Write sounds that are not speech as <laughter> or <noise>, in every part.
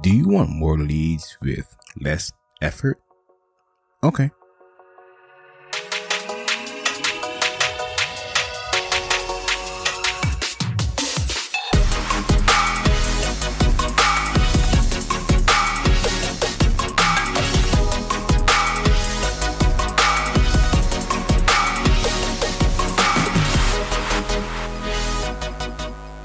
Do you want more leads with less effort? Okay.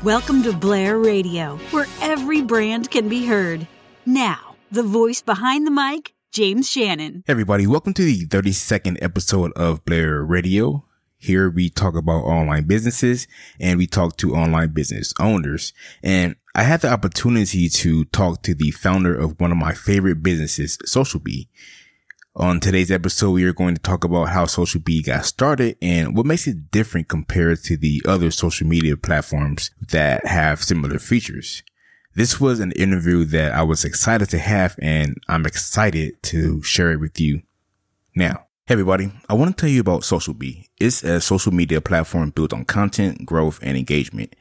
Welcome to Blair Radio, where every brand can be heard. Now, the voice behind the mic, James Shannon. Hey everybody, welcome to the 32nd episode of Blair Radio. Here we talk about online businesses and we talk to online business owners. And I had the opportunity to talk to the founder of one of my favorite businesses, SocialBee. On today's episode, we are going to talk about how SocialBee got started and what makes it different compared to the other social media platforms that have similar features. This was an interview that I was excited to have and I'm excited to share it with you now. Hey everybody, I want to tell you about SocialBee. It's a social media platform built on content, growth, and engagement.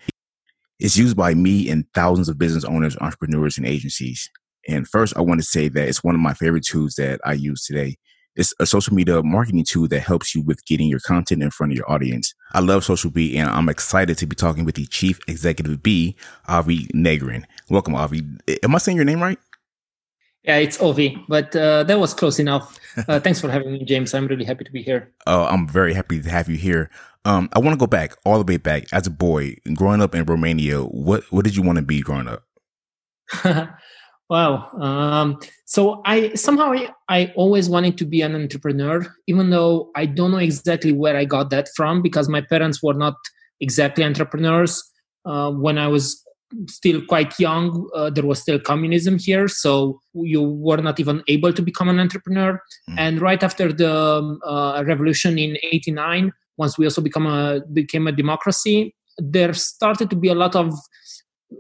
It's used by me and thousands of business owners, entrepreneurs, and agencies. And first, I want to say that it's one of my favorite tools that I use today. It's a social media marketing tool that helps you with getting your content in front of your audience. I love SocialBee and I'm excited to be talking with the chief executive B, Avi Negrean. Welcome, Avi. Am I saying your name right? Yeah, it's Ovi, but uh, that was close enough. Uh, <laughs> thanks for having me, James. I'm really happy to be here. Oh, I'm very happy to have you here. Um, I want to go back all the way back as a boy, growing up in Romania. What what did you want to be growing up? <laughs> Wow. Um, so I somehow I, I, always wanted to be an entrepreneur, even though I don't know exactly where I got that from because my parents were not exactly entrepreneurs. Uh, when I was still quite young, uh, there was still communism here, so you were not even able to become an entrepreneur. Mm. And right after the um, uh, revolution in '89, once we also become a became a democracy, there started to be a lot of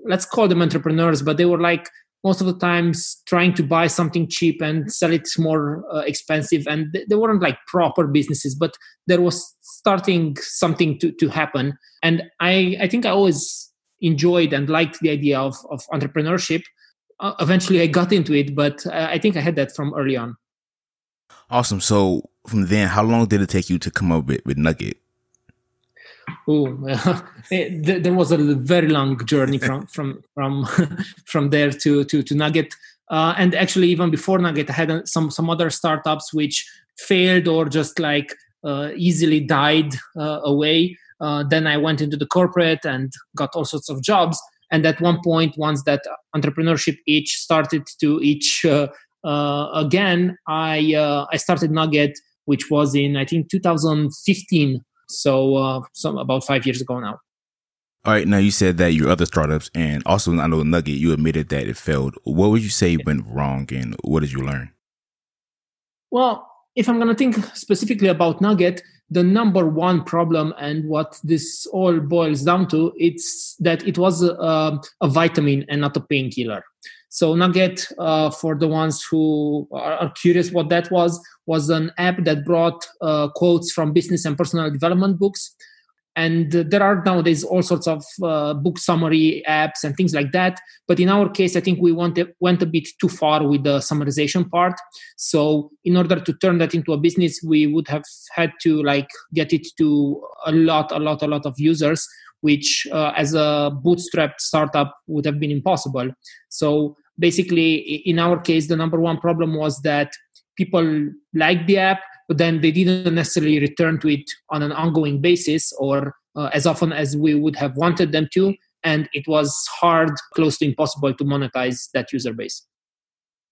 let's call them entrepreneurs, but they were like most of the times trying to buy something cheap and sell it more uh, expensive and th- they weren't like proper businesses but there was starting something to, to happen. And i i think i always enjoyed and liked the idea of, of entrepreneurship. Uh, eventually i got into it but uh, i think i had that from early on. Awesome. So from then how long did it take you to come up with, with nugget Oh, <laughs> there was a very long journey from <laughs> from from <laughs> from there to to to Nugget, uh, and actually even before Nugget, I had some some other startups which failed or just like uh, easily died uh, away. Uh, then I went into the corporate and got all sorts of jobs. And at one point, once that entrepreneurship itch started to itch uh, uh, again, I I started Nugget, which was in I think 2015 so, uh, some about five years ago now. All right. Now you said that your other startups and also I know Nugget, you admitted that it failed. What would you say went wrong and what did you learn? Well, if I'm going to think specifically about Nugget, the number one problem and what this all boils down to, it's that it was a, a vitamin and not a painkiller. So Nugget, uh, for the ones who are, curious what that was, was an app that brought uh, quotes from business and personal development books. And there are nowadays all sorts of uh, book summary apps and things like that. But in our case, I think we went went a bit too far with the summarization part. So in order to turn that into a business, we would have had to like get it to a lot, a lot, a lot of users which uh, as a bootstrapped startup would have been impossible. So basically, in our case, the number one problem was that people liked the app, but then they didn't necessarily return to it on an ongoing basis or uh, as often as we would have wanted them to. And it was hard, close to impossible to monetize that user base.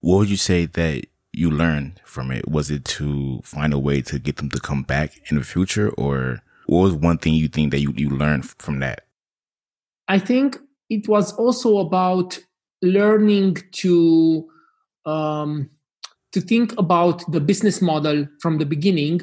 What would you say that you learned from it? Was it to find a way to get them to come back in the future or what was one thing you think that you, you learned from that? I think it was also about learning to um, to think about the business model from the beginning,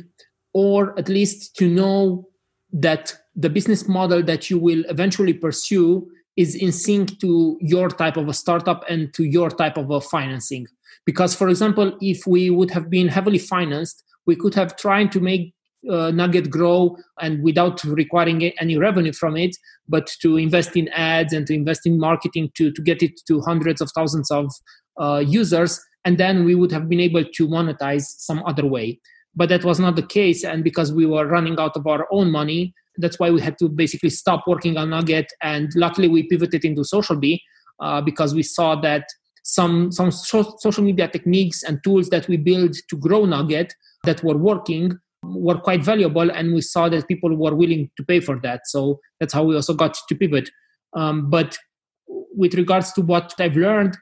or at least to know that the business model that you will eventually pursue is in sync to your type of a startup and to your type of a financing. Because, for example, if we would have been heavily financed, we could have tried to make uh, Nugget grow and without requiring any revenue from it, but to invest in ads and to invest in marketing to, to get it to hundreds of thousands of uh, users. And then we would have been able to monetize some other way. But that was not the case. And because we were running out of our own money, that's why we had to basically stop working on Nugget. And luckily, we pivoted into SocialBee uh, because we saw that some some so- social media techniques and tools that we built to grow Nugget that were working were quite valuable, and we saw that people were willing to pay for that. So that's how we also got to pivot. Um, but with regards to what I've learned,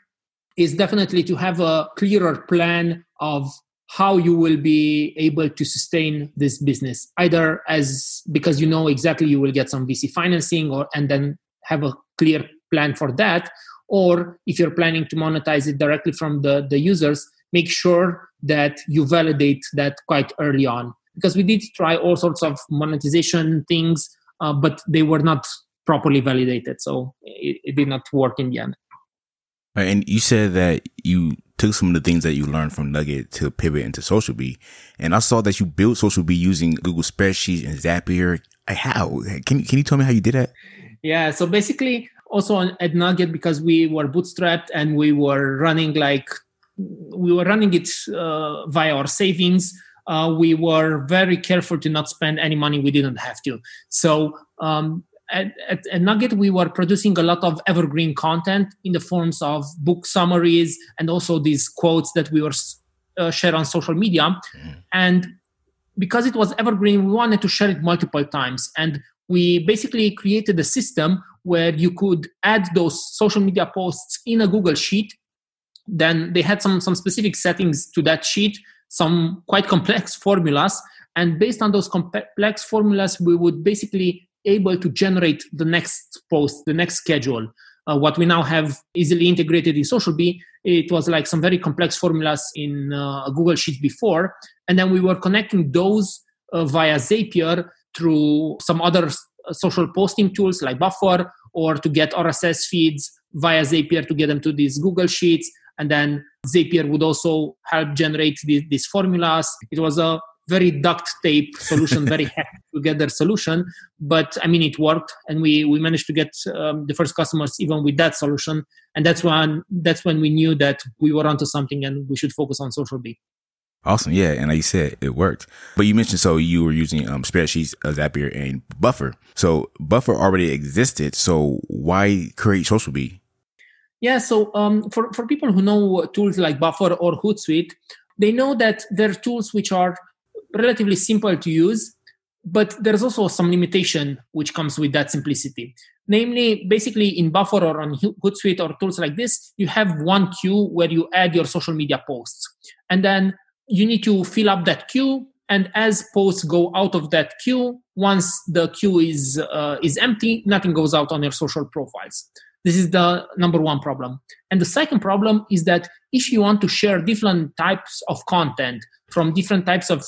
is definitely to have a clearer plan of how you will be able to sustain this business either as because you know exactly you will get some vc financing or and then have a clear plan for that or if you're planning to monetize it directly from the, the users make sure that you validate that quite early on. Because we did try all sorts of monetization things uh, but they were not properly validated so it, it did not work in the end Right, and you said that you took some of the things that you learned from Nugget to pivot into SocialBee. And I saw that you built SocialBee using Google Spreadsheets and Zapier. How? Can, can you tell me how you did that? Yeah, so basically, also on, at Nugget, because we were bootstrapped and we were running like, we were running it uh, via our savings. Uh, we were very careful to not spend any money we didn't have to. So um, at, at, at, Nugget, we were producing a lot of evergreen content in the forms of book summaries and also these quotes that we were uh, shared on social media. Mm. And because it was evergreen, we wanted to share it multiple times. And we basically created a system where you could add those social media posts in a Google Sheet. Then they had some, some specific settings to that sheet, some quite complex formulas. And based on those complex formulas, we would basically able to generate the next post, the next schedule. Uh, what we now have easily integrated in SocialBee, it was like some very complex formulas in uh, Google Sheets before. And then we were connecting those uh, via Zapier through some other uh, social posting tools like Buffer or to get RSS feeds via Zapier to get them to these Google Sheets. And then Zapier would also help generate these formulas. It was a very duct tape solution, very <laughs> hacked together solution. But I mean, it worked, and we we managed to get um, the first customers even with that solution. And that's when that's when we knew that we were onto something, and we should focus on SocialBee. Awesome, yeah, and like you said, it worked. But you mentioned so you were using um, spreadsheets, uh, Zapier, and Buffer. So Buffer already existed. So why create SocialBee? Yeah, so um, for for people who know tools like Buffer or Hootsuite, they know that they're tools which are relatively simple to use but there's also some limitation which comes with that simplicity. Namely basically in buffer or on hootsuite or tools like this you have one queue where you add your social media posts. And then you need to fill up that queue and as posts go out of that queue once the queue is uh, is empty nothing goes out on your social profiles. This is the number one problem. And the second problem is that if you want to share different types of content from different types of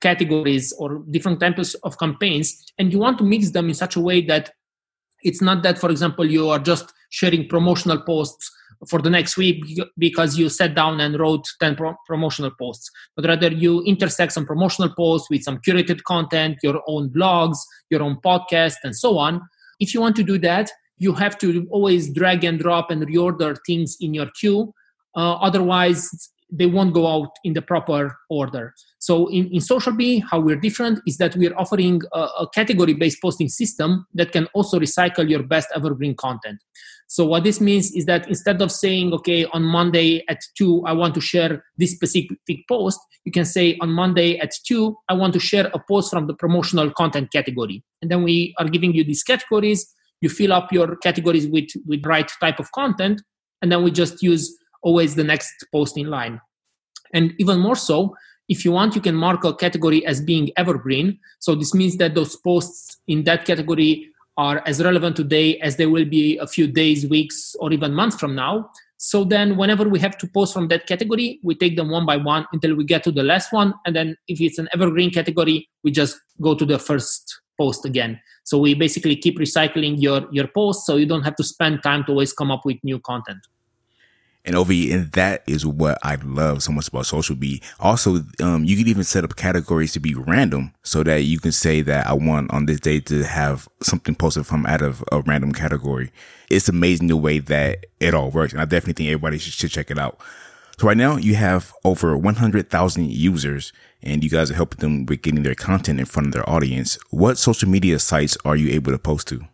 categories or different types of campaigns and you want to mix them in such a way that it's not that for example you are just sharing promotional posts for the next week because you sat down and wrote 10 pro- promotional posts but rather you intersect some promotional posts with some curated content your own blogs your own podcast and so on. If you want to do that you have to always drag and drop and reorder things in your queue. Uh, otherwise they won't go out in the proper order. So in, in SocialBee, how we're different is that we're offering a, a category-based posting system that can also recycle your best evergreen content. So what this means is that instead of saying, okay, on Monday at two, I want to share this specific post, you can say on Monday at two, I want to share a post from the promotional content category. And then we are giving you these categories. You fill up your categories with, with right type of content. And then we just use always the next post in line. And even more so, if you want, you can mark a category as being evergreen. So this means that those posts in that category are as relevant today as they will be a few days, weeks, or even months from now. So then, whenever we have to post from that category, we take them one by one until we get to the last one. And then, if it's an evergreen category, we just go to the first post again. So we basically keep recycling your your posts, so you don't have to spend time to always come up with new content. And over and that is what I love so much about social bee. Also, um, you can even set up categories to be random so that you can say that I want on this day to have something posted from out of a random category. It's amazing the way that it all works. And I definitely think everybody should, should check it out. So right now you have over 100,000 users and you guys are helping them with getting their content in front of their audience. What social media sites are you able to post to?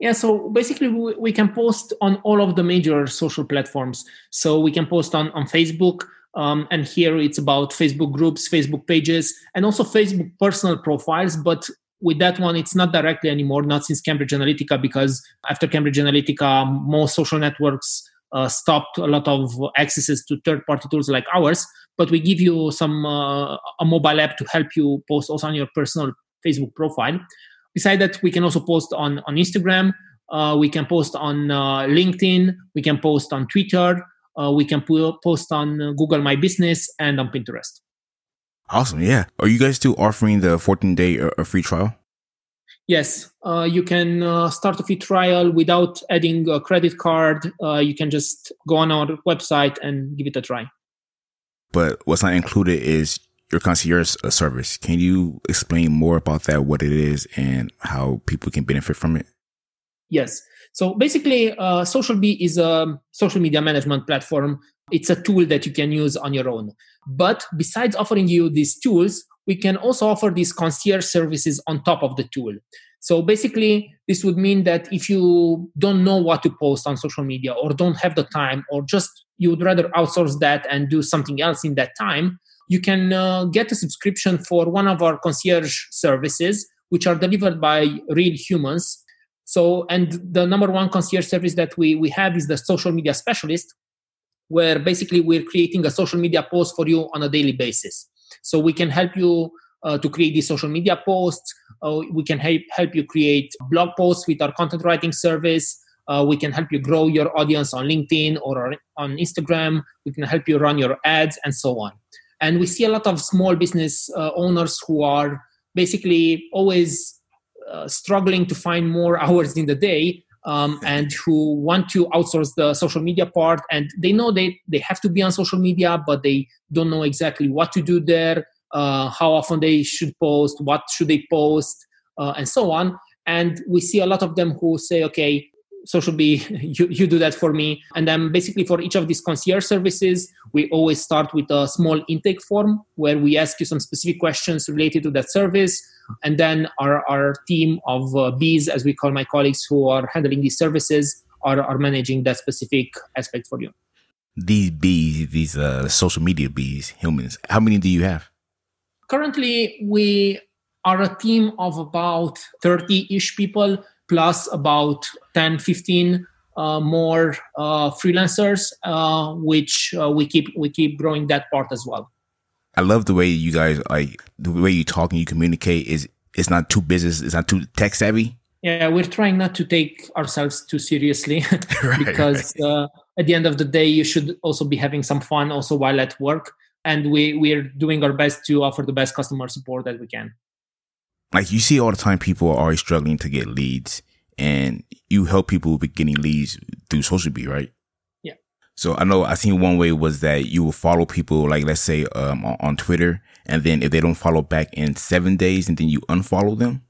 Yeah, so basically we, we can post on all of the major social platforms. So we can post on, on Facebook, um, and here it's about Facebook groups, Facebook pages, and also Facebook personal profiles. But with that one, it's not directly anymore, not since Cambridge Analytica, because after Cambridge Analytica, most social networks uh, stopped a lot of accesses to third party tools like ours. But we give you some uh, a mobile app to help you post also on your personal Facebook profile. Besides that, we can also post on, on Instagram. Uh, we can post on uh, LinkedIn. We can post on Twitter. Uh, we can post on Google My Business and on Pinterest. Awesome. Yeah. Are you guys still offering the 14 day uh, free trial? Yes. Uh, you can uh, start a free trial without adding a credit card. you can just go on our website and give it a try. But what's not included is your concierge uh, service. Can you explain more about that, what it is, and how people can benefit from it? Yes. So basically, uh, Social Bee is a social media management platform. It's a tool that you can use on your own. But besides offering you these tools, we can also offer these concierge services on top of the tool. So basically, this would mean that if you don't know what to post on social media or don't have the time or just you would rather outsource that and do something else in that time, you can uh, get a subscription for one of our concierge services, which are delivered by real humans. So, and the number one concierge service that we, we have is the social media specialist, where basically we're creating a social media post for you on a daily basis. So we can help you uh, to create these social media posts. Uh, we can help, help you create blog posts with our content writing service. Uh, we can help you grow your audience on LinkedIn or on Instagram. We can help you run your ads and so on. And we see a lot of small business uh, owners who are basically always uh, struggling to find more <laughs> hours in the day um, and who want to outsource the social media part. And they know they, they have to be on social media, but they don't know exactly what to do there, uh, how often they should post, what should they post, uh, and so on. And we see a lot of them who say, okay, social bee <laughs> you, you do that for me. And then basically for each of these concierge services we always start with a small intake form where we ask you some specific questions related to that service. And then our, our team of uh, bees as we call my colleagues who are handling these services are, are managing that specific aspect for you. These bees these uh, social media bees humans how many do you have? Currently we are a team of about 30-ish people plus about 10, 15 uh, more uh, freelancers, uh, which uh, we keep we keep growing that part as well. I love the way you guys like the way you talk and you communicate. Is it's not too business, it's not too tech savvy. Yeah, we're trying not to take ourselves too seriously <laughs> <laughs> right, because right. Uh, at the end of the day, you should also be having some fun also while at work. And we we're doing our best to offer the best customer support that we can like you see all the time people are always struggling to get leads and you help people with getting leads through social media, right? Yeah. So I know I seen one way was that you will follow people, like let's say um, on, on Twitter, and then if they don't follow back in seven days, and then you unfollow them.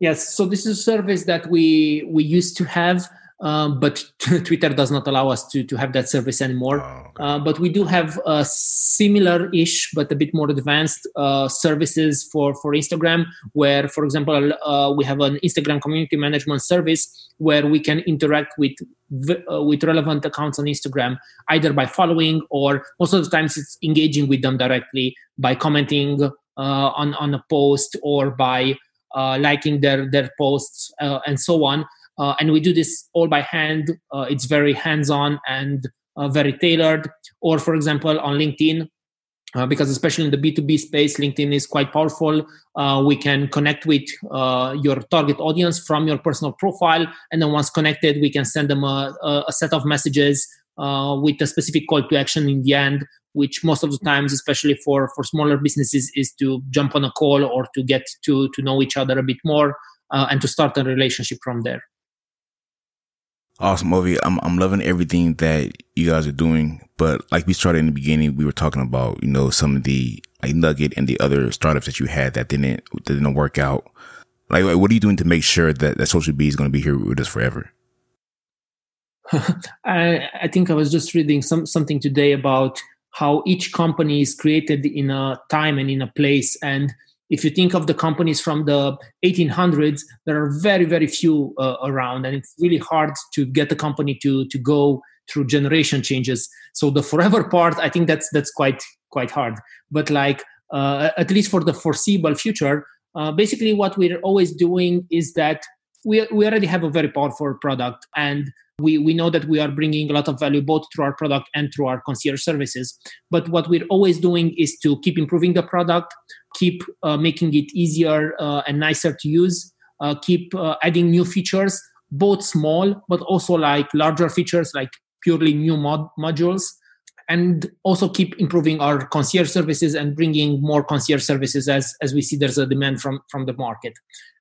Yes. So this is a service that we we used to have um, but <laughs> Twitter does not allow us to, to have that service anymore. Oh, okay. uh, but we do have a similar-ish, but a bit more advanced uh, services for, for Instagram, where, for example, uh, we have an Instagram community management service where we can interact with uh, with relevant accounts on Instagram, either by following or most of the times it's engaging with them directly by commenting uh, on on a post or by uh, liking their their posts and so on uh, and we do this all by hand. Uh, it's very hands-on and uh, very tailored. Or, for example, on LinkedIn, uh, because especially in the B2B space, LinkedIn is quite powerful. Uh, we can connect with uh, your target audience from your personal profile. And then once connected, we can send them a, a set of messages with a specific call to action in the end, which most of the times, especially for, for smaller businesses, is to jump on a call or to get to, to know each other a bit more and to start a relationship from there. Awesome, Ovi. I'm I'm loving everything that you guys are doing. But like we started in the beginning, we were talking about you know some of the like Nugget and the other startups that you had that didn't that didn't work out. Like, what are you doing to make sure that that Social Bee is going to be here with us forever? <laughs> I I think I was just reading some something today about how each company is created in a time and in a place and if you think of the companies from the 1800s there are very very few uh, around and it's really hard to get the company to to go through generation changes. So the forever <laughs> part i think that's that's quite quite hard. But like uh, at least for the foreseeable future uh, basically what we're always doing is that we, we already have a very powerful product and we, we know that we are bringing a lot of value both through our product and through our concierge services. But what we're always doing is to keep improving the product keep uh, making it easier uh, and nicer to use uh, keep uh, adding new features both small but also like larger features like purely new mod- modules and also keep improving our concierge services and bringing more concierge services as as we see there's a demand from from the market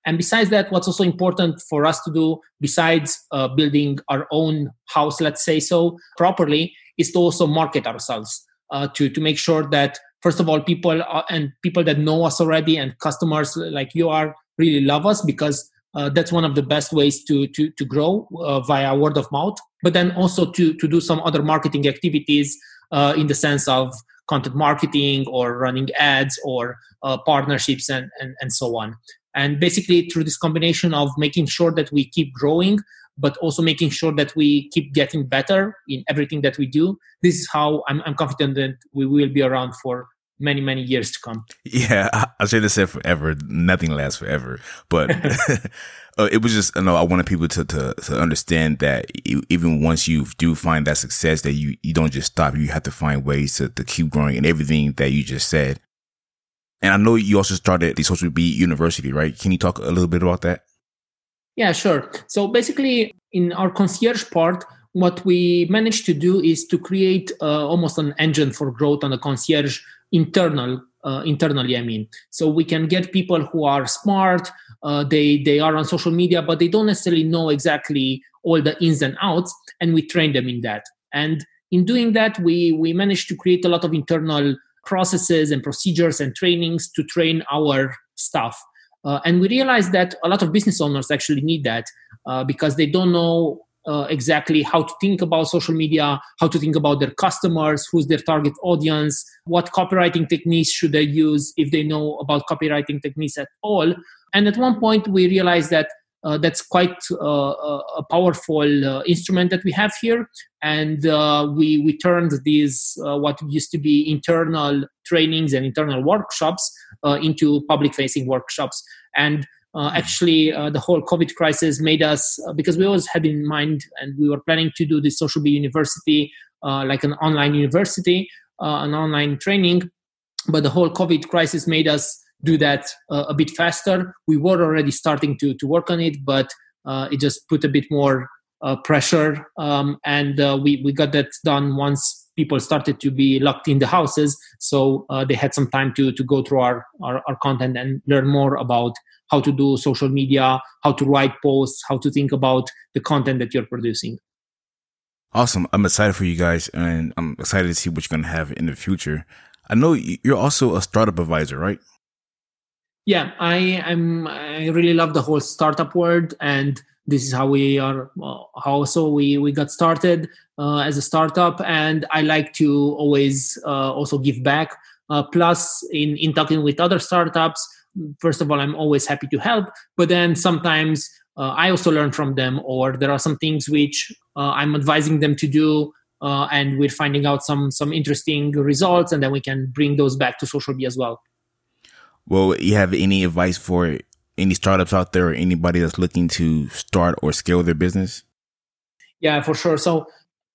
and besides that what's also important for us to do besides uh, building our own house let's say so properly is to also market ourselves uh, to to make sure that first of all people are, and people that know us already and customers like you are really love us because uh, that's one of the best ways to to to grow uh, via word of mouth but then also to to do some other marketing activities uh, in the sense of content marketing or running ads or uh, partnerships and, and, and so on. And basically, through this combination of making sure that we keep growing, but also making sure that we keep getting better in everything that we do, this is how I'm, I'm confident that we will be around for many many years to come. Yeah i, I should have said forever nothing lasts forever. But <laughs> <laughs> uh, it was just you know i wanted people to, to to understand that even once you do find that success that you you don't just stop. You have to find ways to, to keep growing and everything that you just said and i know you also started the social bee university right? Can you talk a little bit about that? Yeah sure. So basically in our concierge part what we managed to do is to create uh, almost an engine for growth on the concierge internal uh, internally i mean. So we can get people who are smart uh, they they are on social media but they don't necessarily know exactly all the ins and outs and we train them in that. And in doing that we we managed to create a lot of internal processes and procedures and trainings to train our staff uh, and we realized that a lot of business owners actually need that uh, because they don't know uh, exactly how to think about social media, how to think about their customers, who's their target audience, what copywriting techniques should they use if they know about copywriting techniques at all. And at one point, we realized that that's quite uh, a powerful uh, instrument that we have here, and uh, we we turned these uh, what used to be internal trainings and internal workshops into public-facing workshops. And uh, actually, uh, the whole COVID crisis made us, uh, because we always had in mind and we were planning to do this social bee university, uh, like an online university, uh, an online training. But the whole COVID crisis made us do that uh, a bit faster. We were already starting to, to work on it, but it just put a bit more pressure. Um, and we, we got that done once people started to be locked in the houses. So they had some time to, to go through our, our, our content and learn more about how to do social media, how to write posts, how to think about the content that you're producing. Awesome. I'm excited for you guys and I'm excited to see what you're going to have in the future. I know you're also a startup advisor, right? Yeah, I am. I really love the whole startup world, and this is how we are. Uh, how also we we got started uh, as a startup, and I like to always uh, also give back. Uh, plus, in in talking with other startups, first of all i'm always happy to help but then sometimes uh, i also learn from them or there are some things which uh, i'm advising them to do and we're finding out some some interesting results and then we can bring those back to social bee as well well you have any advice for any startups out there or anybody that's looking to start or scale their business? Yeah for sure. So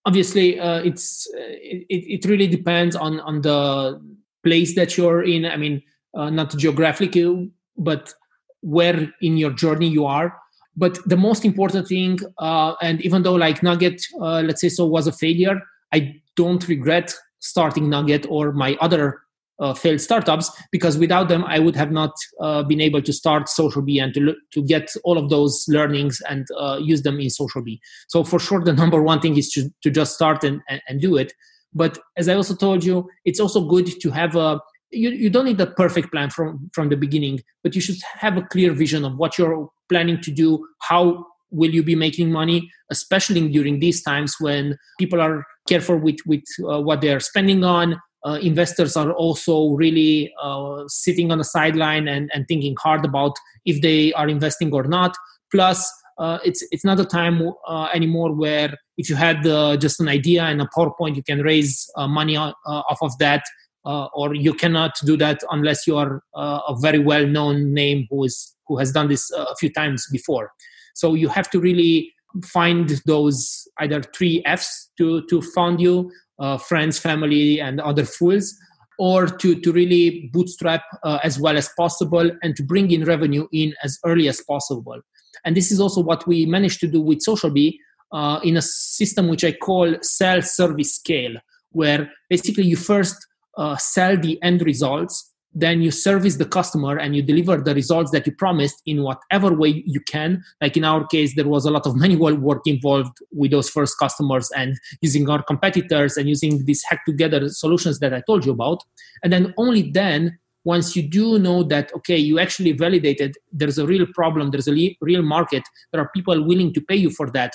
obviously uh, it's it, it really depends on on the place that you're in. I mean uh, not geographically, but where in your journey you are. But the most important thing, uh, and even though like Nugget, uh, let's say so, was a failure, I don't regret starting Nugget or my other uh, failed startups because without them I would have not uh, been able to start SocialBee and to to get all of those learnings and uh, use them in SocialBee. So for sure, the <laughs> number one thing is to, to just start and, and, and do it. But as I also told you, it's also good to have a you, you don't need a perfect plan from from the beginning, but you should have a clear vision of what you're planning to do, how will you be making money, especially during these times when people are careful with with uh, what they are spending on uh, investors are also really uh, sitting on the sideline and, and thinking hard about if they are investing or not. Plus, uh, it's it's not a time uh, anymore where if you had uh, just an idea and a PowerPoint, you can raise uh, money off of that, or you cannot do that unless you are a very well-known name who is who has done this a few times before. So you have to really find those either three Fs to to fund you uh, friends, family, and other fools, or to, to really bootstrap uh, as well as possible and to bring in revenue in as early as possible. And this is also what we managed to do with SocialBee uh, in a system which I call sell service scale, where basically you first uh, sell the end results then you service the customer and you deliver the results that you promised in whatever way you can. Like in our case there was a lot of <laughs> manual work involved with those first customers and using our competitors and using these hack together solutions that i told you about. And then only then once you do know that okay you actually validated there's a real problem there's a real market there are people willing to pay you for that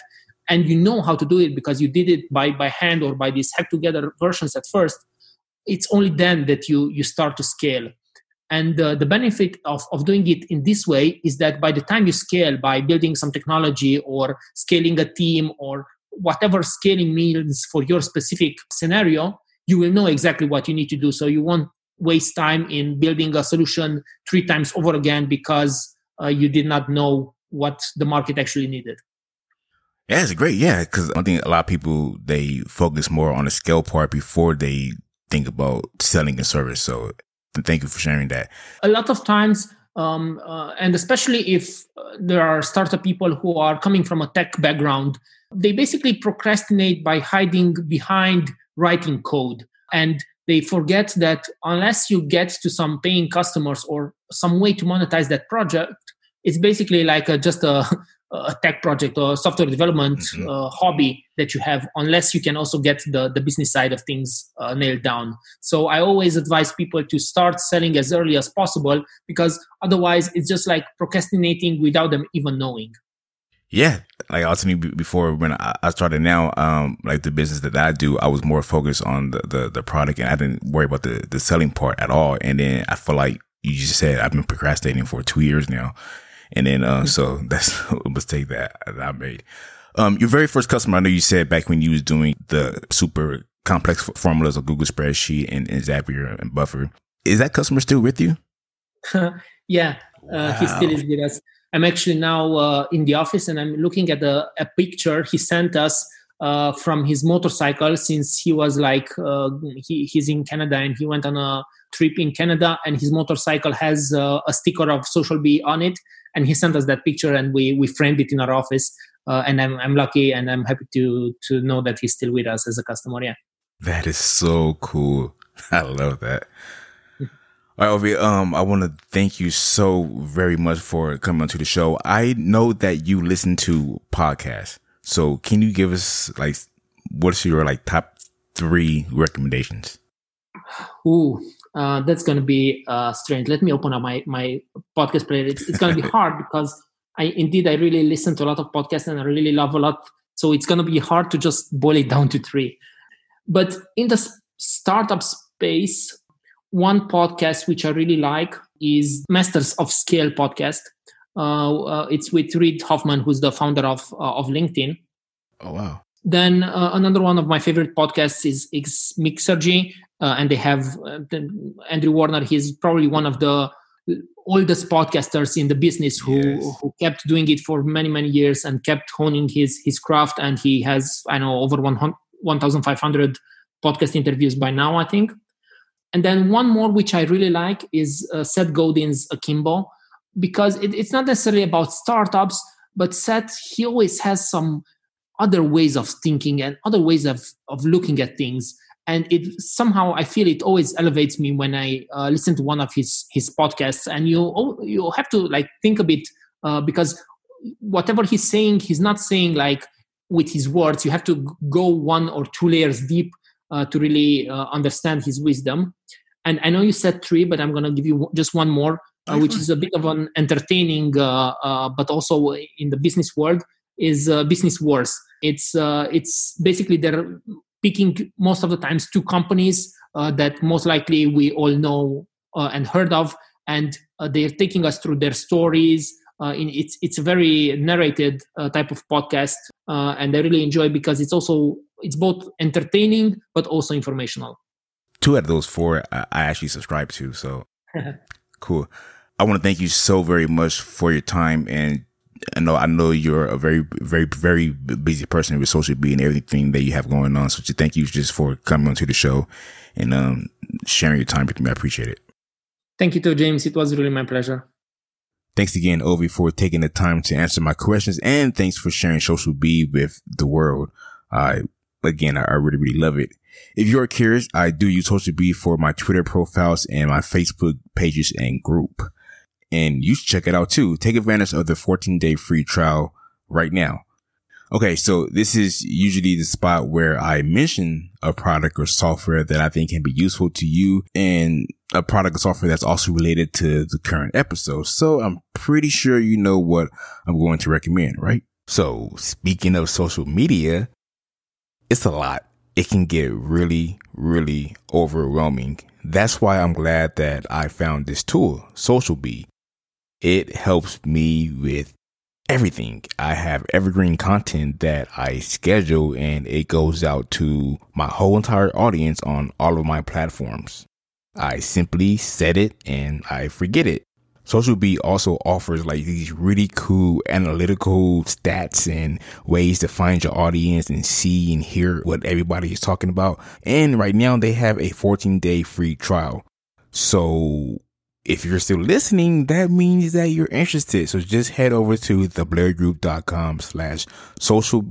and you know how to do it because you did it by by hand or by these hack together versions at first it's only then that you you start to scale. And uh, the benefit of, of doing it in this way is that by the time you scale by building some technology or scaling a team or whatever scaling means for your specific scenario you will know exactly what you need to do. So you won't waste time in building a solution three times over again because uh, you did not know what the market actually needed. Yeah, it's great. Yeah, because I think a lot of people they focus more on the scale part before they think about selling a service. So thank you for sharing that. A lot of times, um, uh, and especially if uh, there are startup people who are coming from a tech background, they basically procrastinate by hiding behind writing code. And they forget that unless you get to some paying customers or some way to monetize that project, it's basically like a, just a, <laughs> a tech project or software development mm-hmm. uh, hobby that you have unless you can also get the, the business side of things uh, nailed down. So i always advise people to start selling as early as possible because otherwise it's just like procrastinating without them even knowing. Yeah like I was telling you before when i started now um like the business that i do i was more focused on the the, the product and i didn't worry about the the selling part at all. And then i feel like you just said i've been procrastinating for two years now and then, uh, so that's <laughs> a mistake that I made. Um, your very first customer, I know you said back when you was doing the super complex formulas of Google spreadsheet and, and Zapier and Buffer. Is that customer still with you? <laughs> yeah, wow. uh, he still is with us. I'm actually now uh, in the office and I'm looking at a, a picture he sent us uh, from his motorcycle since he was like uh, he, he's in Canada and he went on a trip in Canada and his motorcycle has uh, a sticker of SocialBee on it and he sent us that picture and we we framed it in our office uh, and I'm, I'm lucky and i'm happy to to know that he's still with us as a customer yeah that is so cool <laughs> i love that <laughs> all right, Ovi, um, I want to thank you so very much for coming onto the show. I know that you listen to podcasts. So can you give us like, what's your like top three recommendations? Ooh, uh, that's going to be uh, strange. Let me open up my my podcast player. It's, it's going to be <laughs> hard because I indeed I really listen to a lot of podcasts and I really love a lot. So it's going to be hard to just boil it down to three. But in the startup space, one podcast which I really like is Masters of Scale podcast. Uh, uh, it's with Reid Hoffman, who's the founder of uh, of LinkedIn. Oh wow! Then uh, another one of my favorite podcasts is, is Mixergy, uh, and they have uh, Andrew Warner. He's probably one of the oldest podcasters in the business who yes. who kept doing it for many many years and kept honing his his craft. And he has I know over 1,500 podcast interviews by now, I think. And then one more which I really like is uh, Seth Godin's Akimbo because it, it's not necessarily about startups, but Seth he always has some other ways of thinking and other ways of of looking at things and it somehow I feel it always elevates me when I uh, listen to one of his his podcasts. And you you have to like think a bit uh, because whatever he's saying, he's not saying like with his words. You have to go one or two layers deep uh, to really uh, understand his wisdom. And I know you said three, but I'm going to give you just one more, uh, which is a bit of an entertaining, uh, uh, but also in the business world, is uh, business wars. It's uh, it's basically they're picking most of the times two companies uh, that most likely we all know uh, and heard of, and uh, they're taking us through their stories. in it's it's a very narrated type of podcast, and I really enjoy because it's also it's both entertaining but also informational. Two out of those four I, I actually subscribe to, so <laughs> cool. I want to thank you so very much for your time and I know I know you're a very very very busy person with social media and everything that you have going on. So thank you just for coming onto the show and um, sharing your time with me. I appreciate it. Thank you too, James. It was really my pleasure. Thanks again, Ovi, for taking the time to answer my questions and thanks for sharing social Bee with the world. I again, I, I really, really love it. If you're curious, I do use Social Bee for my Twitter profiles and my Facebook pages and group. And you should check it out too. Take advantage of the 14 day free trial right now. Okay, so this is usually the spot where I mention a product or software that I think can be useful to you and a product or software that's also related to the current episode. So I'm pretty sure you know what I'm going to recommend, right? So speaking of social media, it's a lot. It can get really, really overwhelming. That's why I'm glad that I found this tool, Social Bee. It helps me with everything. I have evergreen content that I schedule and it goes out to my whole entire audience on all of my platforms. I simply set it and I forget it. Social Bee also offers like these really cool analytical stats and ways to find your audience and see and hear what everybody is talking about. And right now they have a 14 day free trial. So if you're still listening, that means that you're interested. So just head over to theblairgroup.com slash social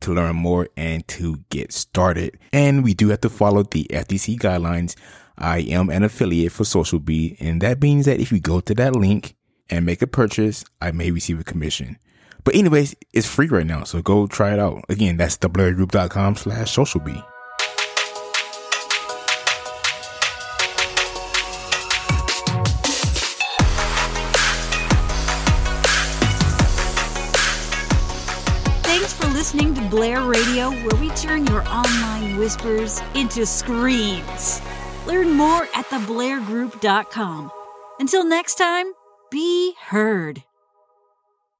to learn more and to get started. And we do have to follow the FTC guidelines I am an affiliate for Social and that means that if you go to that link and make a purchase, I may receive a commission. But anyways, it's free right now, so go try it out. Again, that's theblairgroup.com slash social. Blair Radio, where we turn your online whispers into screams. Learn more at theblairgroup.com. Until next time, be heard.